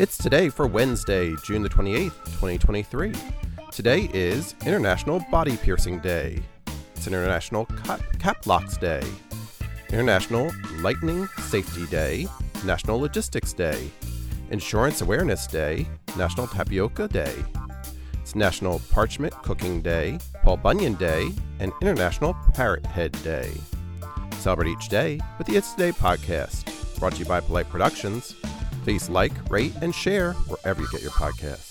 It's today for Wednesday, June the 28th, 2023. Today is International Body Piercing Day. It's International Cap, Cap Locks Day. International Lightning Safety Day. National Logistics Day. Insurance Awareness Day. National Tapioca Day. It's National Parchment Cooking Day, Paul Bunyan Day, and International Parrot Head Day. Celebrate each day with the It's Today podcast, brought to you by Polite Productions. Please like, rate, and share wherever you get your podcasts.